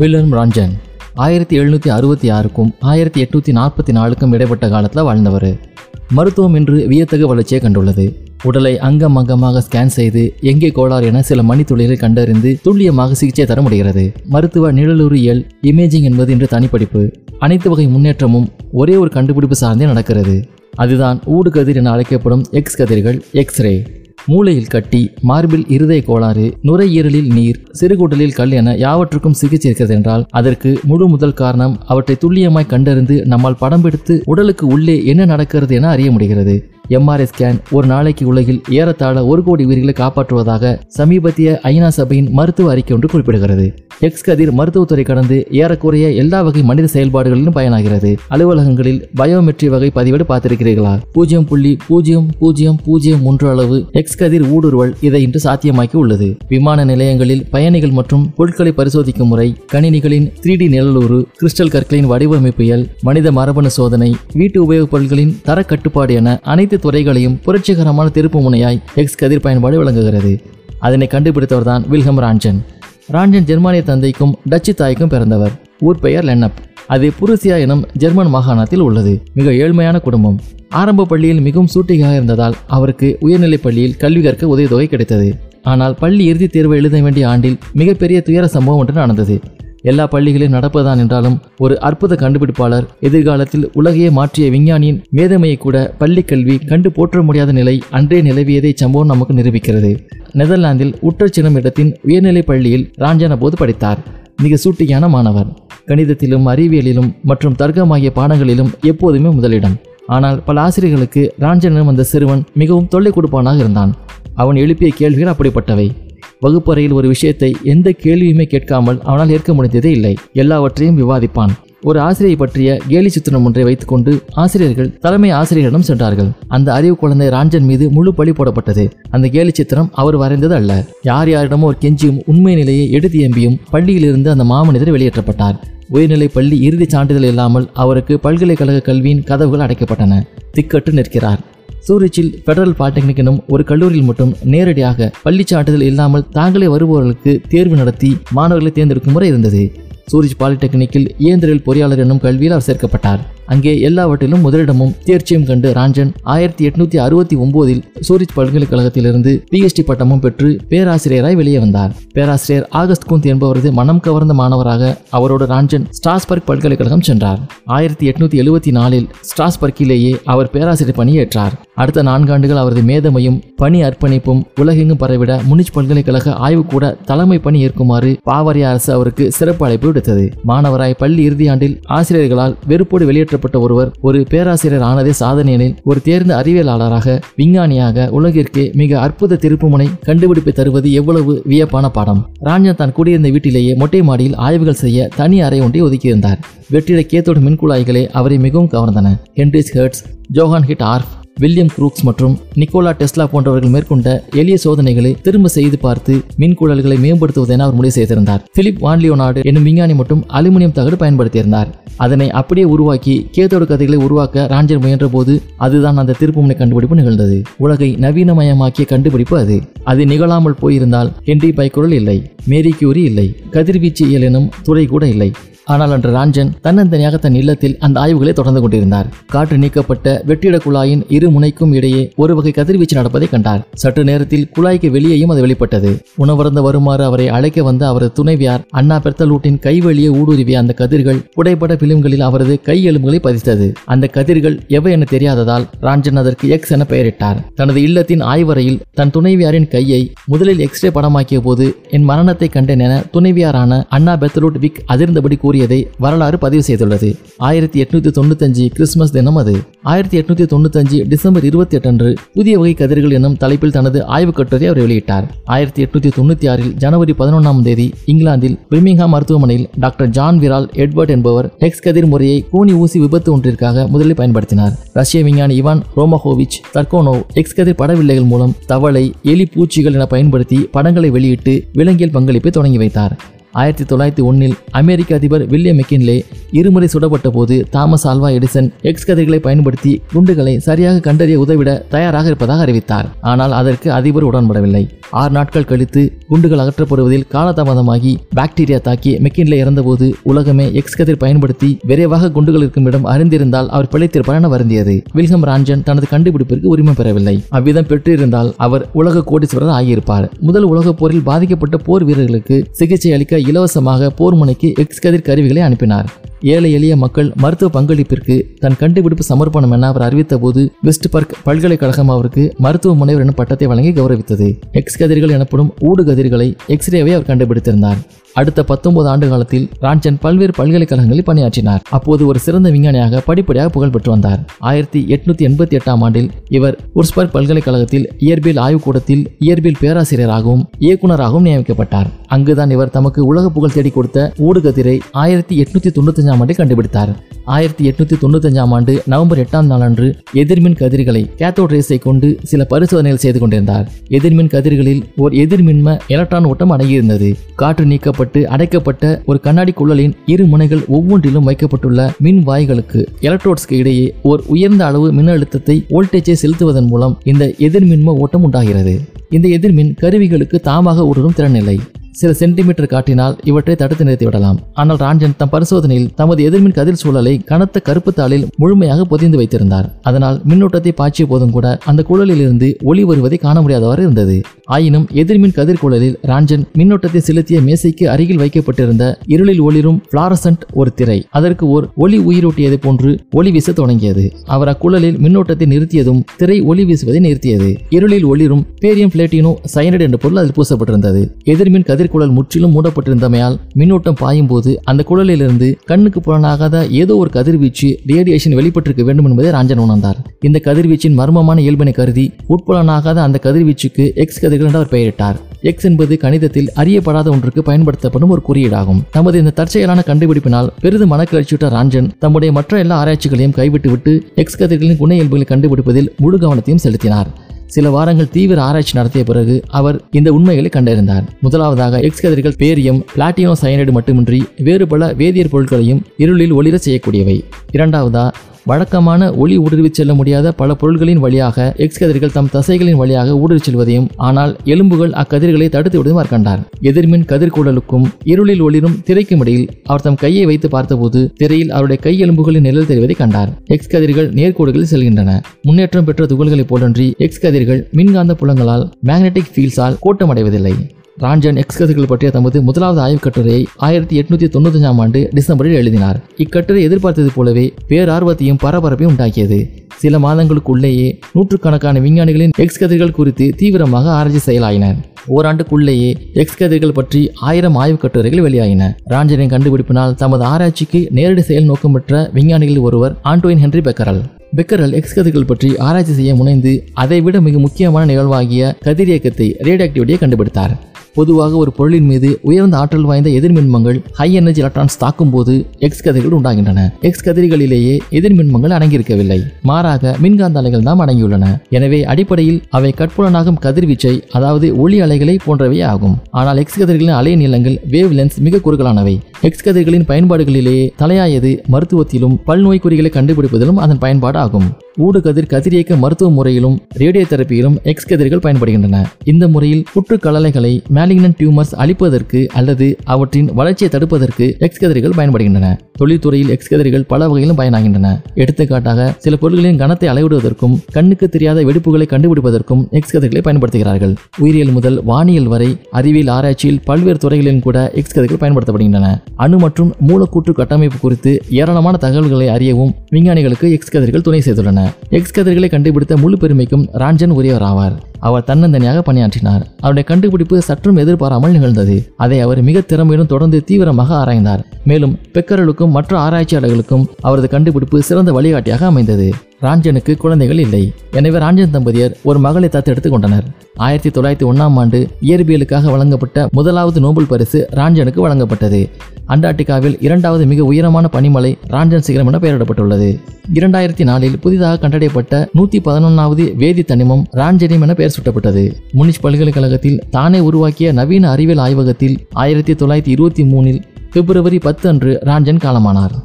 வில்லம் Roentgen. ஆயிரத்தி எழுநூற்றி அறுபத்தி ஆறுக்கும் ஆயிரத்தி எட்நூற்றி நாற்பத்தி நாலுக்கும் இடைப்பட்ட காலத்தில் வாழ்ந்தவர். மருத்துவம் இன்று வியத்தகு வளர்ச்சியை கண்டுள்ளது. உடலை அங்கம் அங்கமாக ஸ்கேன் செய்து எங்கே கோளாறு என சில மணித்துளிகளை கண்டறிந்து துல்லியமாக சிகிச்சை தர முடிகிறது. மருத்துவ நிழலுறியல் இமேஜிங் என்பது இன்று தனிப்படிப்பு. அனைத்து வகை முன்னேற்றமும் ஒரே ஒரு கண்டுபிடிப்பு சார்ந்தே நடக்கிறது. அதுதான் ஊடுகதிர் என அழைக்கப்படும் எக்ஸ் கதிர்கள் எக்ஸ்ரே மூளையில் கட்டி மார்பில் இருதய கோளாறு நுரையீரலில் நீர் சிறுகுடலில் கல் என யாவற்றுக்கும் சிகிச்சை இருக்கிறது என்றால் அதற்கு முழு முதல் காரணம் அவற்றை துல்லியமாய் கண்டறிந்து நம்மால் படம் பிடித்து உடலுக்கு உள்ளே என்ன நடக்கிறது என அறிய முடிகிறது. எம்ஆர்ஐ ஸ்கேன் ஒரு நாளைக்கு உலகில் ஏறத்தாழ ஒரு கோடி உயிர்களை காப்பாற்றுவதாக சமீபத்திய ஐநா சபையின் மருத்துவ அறிக்கை ஒன்று குறிப்பிடுகிறது. எக்ஸ் கதிர் மருத்துவத்துறை கடந்து ஏறக்குறைய எல்லா வகை மனித செயல்பாடுகளிலும் பயனாகிறது. அலுவலகங்களில் பயோமெட்ரி வகை பதிவேடு பார்த்திருக்கிறீர்களா? பூஜ்ஜியம் புள்ளி பூஜ்ஜியம் பூஜ்ஜியம் பூஜ்ஜியம் மூன்று அளவு எக்ஸ் கதிர் ஊடுருவல் இதை இன்று சாத்தியமாக்கி உள்ளது விமான நிலையங்களில் பயணிகள் மற்றும் பொருட்களை பரிசோதிக்கும் முறை கணினிகளின் த்ரீ டி நிழலூறு கிறிஸ்டல் கற்களின் வடிவமைப்பியல் மனித மரபணு சோதனை வீட்டு உபயோகப் பொருட்களின் தர கட்டுப்பாடு என அனைத்து துறைகளையும் புரட்சிகரமான திருப்பு முனையாய் எக்ஸ் கதிர் பயன்பாடு விளங்குகிறது. அதனை கண்டுபிடித்தவர் தான் வில்ஹம் ராஞ்சன். ராஞ்சன் ஜெர்மானிய தந்தைக்கும் டச்சு தாய்க்கும் பிறந்தவர். ஊர் பெயர் லென்னப். அது புருசியா எனும் ஜெர்மன் மாகாணத்தில் உள்ளது. மிக ஏழ்மையான குடும்பம். ஆரம்ப பள்ளியில் மிகவும் சூட்டிகாக இருந்ததால் அவருக்கு உயர்நிலைப் பள்ளியில் கல்வி கற்க உதவித்தொகை கிடைத்தது. ஆனால் பள்ளி இறுதித் தேர்வு எழுத வேண்டிய ஆண்டில் மிகப்பெரிய துயர சம்பவம் ஒன்று நடந்தது. எல்லா பள்ளிகளிலும் நடப்பதான் என்றாலும் ஒரு அற்புத கண்டுபிடிப்பாளர் எதிர்காலத்தில் உலகையே மாற்றிய விஞ்ஞானியின் மேதமையை கூட பள்ளி கல்வி கண்டு போற்ற முடியாத நிலை அன்றே நிலவியதை சம்பவம் நமக்கு நிரூபிக்கிறது. நெதர்லாந்தில் உற்றச்சினம் இடத்தின் உயர்நிலைப் பள்ளியில் ராஞ்சன போது படித்தார். மிக சூட்டியான மாணவர். கணிதத்திலும் அறிவியலிலும் மற்றும் தர்க்கம் ஆகிய பாடங்களிலும் எப்போதுமே முதலிடம். ஆனால் பல ஆசிரியர்களுக்கு ராஞ்சனும் அந்த சிறுவன் மிகவும் தொல்லை கொடுப்பானாக இருந்தான். அவன் எழுப்பிய கேள்விகள் அப்படிப்பட்டவை. வகுப்பறையில் ஒரு விஷயத்தை எந்த கேள்வியுமே கேட்காமல் அவனால் ஏற்க முடிந்ததே இல்லை. எல்லாவற்றையும் விவாதிப்பான். ஒரு ஆசிரியை பற்றிய கேலி சித்திரம் ஒன்றை வைத்துக்கொண்டு ஆசிரியர்கள் தலைமை ஆசிரியரிடம் சென்றார்கள். அந்த அறிவு குழந்தை ராஞ்சன் மீது முழு பழி போடப்பட்டது. அந்த கேலி சித்திரம் அவர் வரைந்தது அல்ல. யார் யாரிடமோ ஒரு கெஞ்சியும் உண்மை நிலையை எடுத்து எம்பியும் பள்ளியிலிருந்து அந்த மாமனிதர் வெளியேற்றப்பட்டார். உயர்நிலைப் பள்ளி இறுதிச் சான்றிதழ் இல்லாமல் அவருக்கு பல்கலைக்கழக கல்வியின் கதவுகள் அடைக்கப்பட்டன. திக்கட்டு நிற்கிறார். சூரிச்சில் பெடரல் பாலிடெக்னிக் எனும் ஒரு கல்லூரியில் மட்டும் நேரடியாக பள்ளிச் சான்றிதழ் இல்லாமல் தாங்களே வருபவர்களுக்கு தேர்வு நடத்தி மாணவர்களை தேர்ந்தெடுக்கும் முறை இருந்தது. சூரிஜ் பாலிடெக்னிக்கில் இயந்திரல் பொறியாளர் என்னும் கல்வியில் அவர் சேர்க்கப்பட்டார். அங்கே எல்லாவற்றிலும் முதலிடமும் தேர்ச்சியும் கண்டு ராஞ்சன் ஆயிரத்தி எட்நூத்தி அறுபத்தி ஒன்பதில் சூரிச் பல்கலைக்கழகத்திலிருந்து பிஎச்டி பட்டமும் பெற்று பேராசிரியராய் வெளியே வந்தார். பேராசிரியர் ஆகஸ்ட் குந்த் என்பவரது மனம் கவர்ந்த மாணவராக அவரோடு ராஞ்சன் ஸ்ட்ராஸ்பர்க் பல்கலைக்கழகம் சென்றார். ஆயிரத்தி எட்நூத்தி எழுபத்தி நாலில் ஸ்ட்ராஸ்பர்க்கிலேயே அவர் பேராசிரியர் பணியேற்றார் அடுத்த நான்காண்டுகள் அவரது மேதமையும் பணி அர்ப்பணிப்பும் உலகெங்கும் பரவிட முனிச் பல்கலைக்கழக ஆய்வுக்கூட தலைமை பணி ஏற்குமாறு பாவரிய அரசு அவருக்கு சிறப்பு அழைப்பு விடுத்தது. மாணவராய் பள்ளி இறுதியாண்டில் ஆசிரியர்களால் வெறுப்போடு வெளியேற்ற செய்யப்பட்ட ஒருவர் ஒரு பேராசிரியர் ஆனதே சாதனையனில் ஒரு தேர்ந்த அறிவியலாளராக விஞ்ஞானியாக உலகிற்கே மிக அற்புத திருப்புமுனை கண்டுபிடிப்பை தருவது எவ்வளவு வியப்பான பாடம். ராஞ்சன் தான் குடியிருந்த வீட்டிலேயே மொட்டை மாடியில் ஆய்வுகள் செய்ய தனி அறை ஒன்றை ஒதுக்கியிருந்தார். வெற்றிட கேத்தோடு மின்குழாய்களே அவரை மிகவும் கவர்ந்தன. Heinrich Hertz Johann Hittorf William Crookes மற்றும் நிக்கோலா டெஸ்லா போன்றவர்கள் மேற்கொண்ட எளிய சோதனைகளை திரும்ப செய்து பார்த்து மின்குழல்களை மேம்படுத்துவதென அவர் முடிவு செய்திருந்தார். பிலிப் வான்லியோனாடு என்னும் விஞ்ஞானி மட்டும் அலுமினியம் தகடு பயன்படுத்தியிருந்தார். அதனை அப்படியே உருவாக்கி கேத்தோடு கதைகளை உருவாக்க ராஞ்சர் முயன்ற போது அதுதான் அந்த திருப்புமுனை கண்டுபிடிப்பு நிகழ்ந்தது. உலகை நவீனமயமாக்கிய கண்டுபிடிப்பு அது. அது நிகழாமல் போயிருந்தால் ஹென்றி பைக்குரல் இல்லை மேரி கியூரி இல்லை கதிர்வீச்சு இயல் எனும் துறை கூட இல்லை. ஆனால் அன்று ராஞ்சன் தன்னந்தனியாக தன் இல்லத்தில் அந்த ஆய்வுகளை தொடர்ந்து கொண்டிருந்தார். காற்று நீக்கப்பட்ட வெற்றிட குழாயின் இரு முனைக்கும் இடையே ஒரு வகை கதிர்வீச்சு நடப்பதை கண்டார். சற்று நேரத்தில் குழாய்க்கு வெளியேயும் அது வெளிப்பட்டது. உணவருந்த வருமாறு அவரை அழைக்க வந்த அவரது துணைவியார் அண்ணா பெர்த்தலூட்டின் கைவழியே ஊடுருவிய அந்த கதிர்கள் புடைப்பட பிலிம்களில் அவரது கை எலும்புகளை பதித்தது. அந்த கதிர்கள் எவை என தெரியாததால் ராஞ்சன் அதற்கு எக்ஸ் என பெயரிட்டார். தனது இல்லத்தின் ஆய்வறையில் தன் துணைவியாரின் கையை முதலில் எக்ஸ்ரே படமாக்கிய போது என் மரணத்தை கண்டேன் என துணைவியாரான அண்ணா பெத்தலூட் விக் அதிர்ந்தபடி கூறியதை வரலாறு பதிவு செய்துள்ளது. ஆயிரத்தி எட்நூத்தி தொண்ணூத்தஞ்சு கிறிஸ்துமஸ் தினம் அது. ஆயிரத்தி எட்நூத்தி தொண்ணூத்தஞ்சு டிசம்பர் இருபத்தி எட்டு அன்று புதிய வகை கதிர்கள் என்னும் தலைப்பில் தனது ஆய்வுக் கட்டுரை அவர் வெளியிட்டார். ஆயிரத்தி எட்நூத்தி தொண்ணூத்தி ஆறில் ஜனவரி பதினொன்றாம் தேதி இங்கிலாந்தில் பிரிமிங்ஹாம் மருத்துவமனையில் டாக்டர் ஜான் விரால் எட்வர்ட் என்பவர் எக்ஸ் கதிர் முறையை கூனி ஊசி விபத்து ஒன்றிற்காக முதலில் பயன்படுத்தினார். ரஷ்ய விஞ்ஞானி இவான் ரோமஹோவிச் தர்கோனோவ் எக்ஸ் கதிர் படவில்லைகள் மூலம் தவளை எலி பூச்சிகள் என பயன்படுத்தி படங்களை வெளியிட்டு விலங்கியல் பங்களிப்பை தொடங்கி வைத்தார். ஆயிரத்தி தொள்ளாயிரத்தி ஒன்னில் அமெரிக்க அதிபர் வில்லியம் மெக்கின்லே இருமுறை சுடப்பட்ட போது தாமஸ் ஆல்வா எடிசன் எக்ஸ் கதிர்களை பயன்படுத்தி குண்டுகளை சரியாக கண்டறிய உதவிட தயாராக இருப்பதாக அறிவித்தார். ஆனால் அதற்கு அதிபர் உடன்படவில்லை. ஆறு நாட்கள் கழித்து குண்டுகள் அகற்றப்படுவதில் காலதாமதமாகி பாக்டீரியா தாக்கி மெக்கின்ல இறந்தபோது உலகமே எக்ஸ் கதிர் பயன்படுத்தி விரைவாக குண்டுகள் இருக்கும் இடம் அறிந்திருந்தால் அவர் பிழைத்திருப்பார் என வருந்தியது. வில்ஹம் ராஞ்சன் தனது கண்டுபிடிப்பிற்கு உரிமை பெறவில்லை. அவ்விதம் பெற்றிருந்தால் அவர் உலக கோடீஸ்வரர் ஆகியிருப்பார். முதல் உலகப் போரில் பாதிக்கப்பட்ட போர் வீரர்களுக்கு சிகிச்சை அளிக்க இலவசமாக போர் முனைக்கு எக்ஸ் கதிர் கருவிகளை அனுப்பினார். ஏழை எளிய மக்கள் மருத்துவ பங்களிப்பிற்கு தன் கண்டுபிடிப்பு சமர்ப்பணம் என அவர் அறிவித்த போது வெஸ்ட்பர்க் பல்கலைக்கழகம் அவருக்கு மருத்துவ முனைவர் என பட்டத்தை வழங்கி கௌரவித்தது. எக்ஸ் கதிர்கள் எனப்படும் ஊடு கதிர்களை எக்ஸ்ரேவை அவர் கண்டுபிடித்திருந்தார். அடுத்த பத்தொன்பது ஆண்டு காலத்தில் ராஞ்சன் பல்வேறு பல்கலைக்கழகங்களில் பணியாற்றினார். அப்போது ஒரு சிறந்த விஞ்ஞானியாக படிப்படியாக புகழ் பெற்று வந்தார். ஆயிரத்தி எட்நூத்தி எண்பத்தி எட்டாம் ஆண்டில் இவர் உர்ஸ்பர்க் பல்கலைக்கழகத்தில் இயற்பியல் ஆய்வுக்கூடத்தில் இயற்பியல் பேராசிரியராகவும் இயக்குநராகவும் நியமிக்கப்பட்டார். அங்குதான் இவர் தமக்கு உலக புகழ் தேடி கொடுத்த ஊடுகதிரை ஆயிரத்தி எட்நூத்தி தொண்ணூத்தஞ்சாம் ஆண்டில் கண்டுபிடித்தார். ஆயிரத்தி எட்நூத்தி தொண்ணூத்தஞ்சாம் ஆண்டு நவம்பர் எட்டாம் நாளன்று எதிர்மின் கதிர்களை கேத்தோட் ரேஸை கொண்டு சில பரிசோதனைகள் செய்து கொண்டிருந்தார். எதிர்மின் கதிர்களில் ஒரு எதிர்மின்ம எலக்ட்ரான் ஓட்டம் அடங்கியிருந்தது. காற்று நீக்கப்பட்டு அடைக்கப்பட்ட ஒரு கண்ணாடி குழலின் இரு முனைகள் ஒவ்வொன்றிலும் வைக்கப்பட்டுள்ள மின் வாய்களுக்கு எலக்ட்ரோட்ஸ்க்கு இடையே ஓர் உயர்ந்த அளவு மின்னழுத்தத்தை வோல்டேஜை செலுத்துவதன் மூலம் இந்த எதிர்மின்ம ஓட்டம் உண்டாகிறது. இந்த எதிர்மின் கருவிகளுக்கு தாமாக ஊடுருவும் திறனில்லை சில சென்டிமீட்டர் காட்டினால் இவற்றை தடுத்து நிறுத்திவிடலாம் ஆனால் ராஞ்சன் தம் பரிசோதனையில் தமது எதிர்மின் கதிர் சூழலை கனத்த கருப்பு தாளில் முழுமையாக பொதிந்து வைத்திருந்தார். அதனால் மின்னோட்டத்தை பாய்ச்சிய போதும் கூட அந்த குழலில் இருந்து ஒளி வருவதை காண முடியாதவாறு இருந்தது. ஆயினும் எதிர்மின் கதிர் குழலில் ராஞ்சன் மின்னோட்டத்தை செலுத்திய மேசைக்கு அருகில் வைக்கப்பட்டிருந்த இருளில் ஒளிரும் பிளாரசன்ட் ஒரு திரை. அதற்கு ஓர் ஒளி உயிரூட்டியது போன்று ஒளி வீச தொடங்கியது. அவர் அக்குழலில் மின்னோட்டத்தை நிறுத்தியதும் திரை ஒளி வீசுவதை நிறுத்தியது. இருளில் ஒளிரும் பேரியம் பிளேட்டினோ சயனைடு என்ற பொருள் அதில் பூசப்பட்டிருந்தது. எதிர்மின் கதிர் கதிர்குழல் முற்றிலும் மூடப்பட்டிருந்தமையால் மின்னோட்டம் பாயும் போது அந்த குழலிலிருந்து கண்ணுக்கு புலனாகாத ஏதோ ஒரு கதிர்வீச்சு ரேடியேஷன் வெளிப்பட்டிருக்க வேண்டும் என்பதை ராஞ்சன் உணர்ந்தார். இந்த கதிர்வீச்சின் மர்மமான இயல்பினை கருதி உட்புலனாகாத அந்த கதிர்வீச்சுக்கு எக்ஸ் கதிர்கள் என்று அவர் பெயரிட்டார். எக்ஸ் என்பது கணிதத்தில் அறியப்படாத ஒன்றுக்கு பயன்படுத்தப்படும் ஒரு குறியீடாகும். தமது இந்த தற்செயலான கண்டுபிடிப்பினால் பெரிதும் மனக்கிளர்ச்சியுற்ற ராஞ்சன் தம்முடைய மற்ற எல்லா ஆராய்ச்சிகளையும் கைவிட்டுவிட்டு எக்ஸ் கதிர்களின் குண இயல்புகளை கண்டுபிடிப்பதில் முழு கவனத்தையும் செலுத்தினார். சில வாரங்கள் தீவிர ஆராய்ச்சி நடத்திய பிறகு அவர் இந்த உண்மைகளை கண்டறிந்தார். முதலாவதாக எக்ஸ் கதிர்கள் பேரியம் பிளாட்டினோ சயனைடு மட்டுமின்றி வேறு பல வேதியியற் பொருட்களையும் இருளில் ஒளிர செய்யக்கூடியவை. இரண்டாவதா வழக்கமான ஒளி ஊடுருவிச் செல்ல முடியாத பல பொருள்களின் வழியாக எக்ஸ் கதிர்கள் தம் தசைகளின் வழியாக ஊடுருவிச் செல்வதையும் ஆனால் எலும்புகள் அக்கதிர்களை தடுத்துவிடுவதுமார் அவர் கண்டார். எதிர்மின் கதிர்கூடலுக்கும் இருளில் ஒளிரும் திரைக்கும் இடையில் அவர் தம் கையை வைத்து பார்த்தபோது திரையில் அவருடைய கை எலும்புகளின் நிழல் தெரிவதை கண்டார். எக்ஸ் கதிர்கள் நேர்கோடுகளில் செல்கின்றன. முன்னேற்றம் பெற்ற துகள்களைப் போலன்றி எக்ஸ் கதிர்கள் மின்காந்த புலங்களால் மேக்னெட்டிக் ஃபீல்ஸால் கோட்டமடைவதில்லை. ராஞ்சன் எக்ஸ் பற்றிய தமது முதலாவது ஆய்வுக் கட்டுரையை ஆயிரத்தி எட்நூத்தி தொண்ணூத்தஞ்சாம் ஆண்டு டிசம்பரில் எழுதினார். இக்கட்டுரை எதிர்பார்த்தது போலவே பேரார்வத்தையும் பரபரப்பையும் உண்டாக்கியது. சில மாதங்களுக்குள்ளேயே நூற்றுக்கணக்கான விஞ்ஞானிகளின் எக்ஸ் கதிர்கள் குறித்து தீவிரமாக ஆராய்ச்சி செயலாயினர் ஓராண்டுக்குள்ளேயே எக்ஸ் கதிர்கள் பற்றி ஆயிரம் ஆய்வுக் கட்டுரைகள் வெளியாகின ராஞ்சனின் கண்டுபிடிப்பினால் தமது ஆராய்ச்சிக்கு நேரடி செயல் நோக்கம் பெற்ற விஞ்ஞானிகளில் ஒருவர் Antoine Henri Becquerel. Becquerel X கதிர்கள் பற்றி ஆராய்ச்சி செய்ய முனைந்து அதைவிட மிக முக்கியமான நிகழ்வாகிய கதிரியக்கத்தை ரேடியாக்டிவிட்டியை கண்டுபிடித்தார். பொதுவாக ஒரு பொருளின் மீது உயர்ந்த ஆற்றல் வாய்ந்த எதிர்மின்மங்கள் ஹை எனர்ஜி எலக்ட்ரான்ஸ் தாக்கும் போது எக்ஸ் கதிர்கள் உண்டாகின்றன. எக்ஸ் கதிர்களிலேயே எதிர்மின்மங்கள் அடங்கியிருக்கவில்லை. மாறாக மின்காந்த அலைகள் தான் அடங்கியுள்ளன. எனவே அடிப்படையில் அவை கட்புலனாகும் கதிர்வீச்சை அதாவது ஒளி அலைகளை போன்றவை ஆகும். ஆனால் எக்ஸ் கதிர்களின் அலை நீளங்கள் வேவ் லென்ஸ் மிக குறுகலானவை. எக்ஸ் கதிர்களின் பயன்பாடுகளிலேயே தலையாயது மருத்துவத்திலும் பல் குறிகளை கண்டுபிடிப்பதிலும் அதன் பயன்பாடு ஆகும். ஊடுகதிர் கதிரியக்க மருத்துவ முறையிலும் ரேடியோ தெரப்பியிலும் எக்ஸ் கதிர்கள் பயன்படுகின்றன. இந்த முறையில் புற்றுக்கலலைகளை மேலிக்னன் டியூமர்ஸ் அழிப்பதற்கு அல்லது அவற்றின் வளர்ச்சியை தடுப்பதற்கு எக்ஸ் கதிர்கள் பயன்படுகின்றன. தொழில்துறையில் எக்ஸ் கதிர்கள் பல வகையிலும் பயனாகின்றன. எடுத்துக்காட்டாக சில பொருட்களின் கனத்தை அளவிடுவதற்கும் கண்ணுக்கு தெரியாத வெடிப்புகளை கண்டுபிடிப்பதற்கும் எக்ஸ் கதிர்களை பயன்படுத்துகிறார்கள். உயிரியல் முதல் வானியல் வரை அறிவியல் ஆராய்ச்சியில் பல்வேறு துறைகளிலும் கூட எக்ஸ் கதிர்கள் பயன்படுத்தப்படுகின்றன. அணு மற்றும் மூலக்கூற்று கட்டமைப்பு குறித்து ஏராளமான தகவல்களை அறியவும் விஞ்ஞானிகளுக்கு எக்ஸ் கதிர்கள் துணை செய்துள்ளன எக்ஸ் கதிர்களை கண்டுபிடித்த முழு பெருமைக்கும் ராஞ்சன் உரியவர் ஆவார். அவர் தன்னந்தனியாக பணியாற்றினார். அவருடைய கண்டுபிடிப்பு சற்றும் எதிர்பாராமல் நிகழ்ந்தது. அதை அவர் மிக திறமையுடன் தொடர்ந்து தீவிரமாக ஆராய்ந்தார். மேலும் பெக்கரலுக்கும் மற்ற ஆராய்ச்சியாளர்களுக்கும் அவரது கண்டுபிடிப்பு சிறந்த வழிகாட்டியாக அமைந்தது. ராஞ்சனுக்கு குழந்தைகள் இல்லை. எனவே ராஞ்சன் தம்பதியர் ஒரு மகளை தத்தெடுத்துக் கொண்டனர். ஆயிரத்தி தொள்ளாயிரத்தி ஒன்னாம் ஆண்டு இயற்பியலுக்காக வழங்கப்பட்ட முதலாவது நோபல் பரிசு ராஞ்சனுக்கு வழங்கப்பட்டது. அண்டார்டிகாவில் இரண்டாவது மிக உயரமான பனிமலை ராஞ்சன் சிகரம் என பெயரிடப்பட்டுள்ளது. இரண்டாயிரத்தி நாலில் புதிதாக கண்டறியப்பட்ட நூத்தி பதினொன்னாவது வேதி தனிமம் ராஞ்சனியம் என பெயர் சூட்டப்பட்டது. முனிஷ் பல்கலைக்கழகத்தில் தானே உருவாக்கிய நவீன அறிவியல் ஆய்வகத்தில் ஆயிரத்தி தொள்ளாயிரத்தி இருபத்தி மூணில் பிப்ரவரி பத்து அன்று ராஞ்சன் காலமானார்.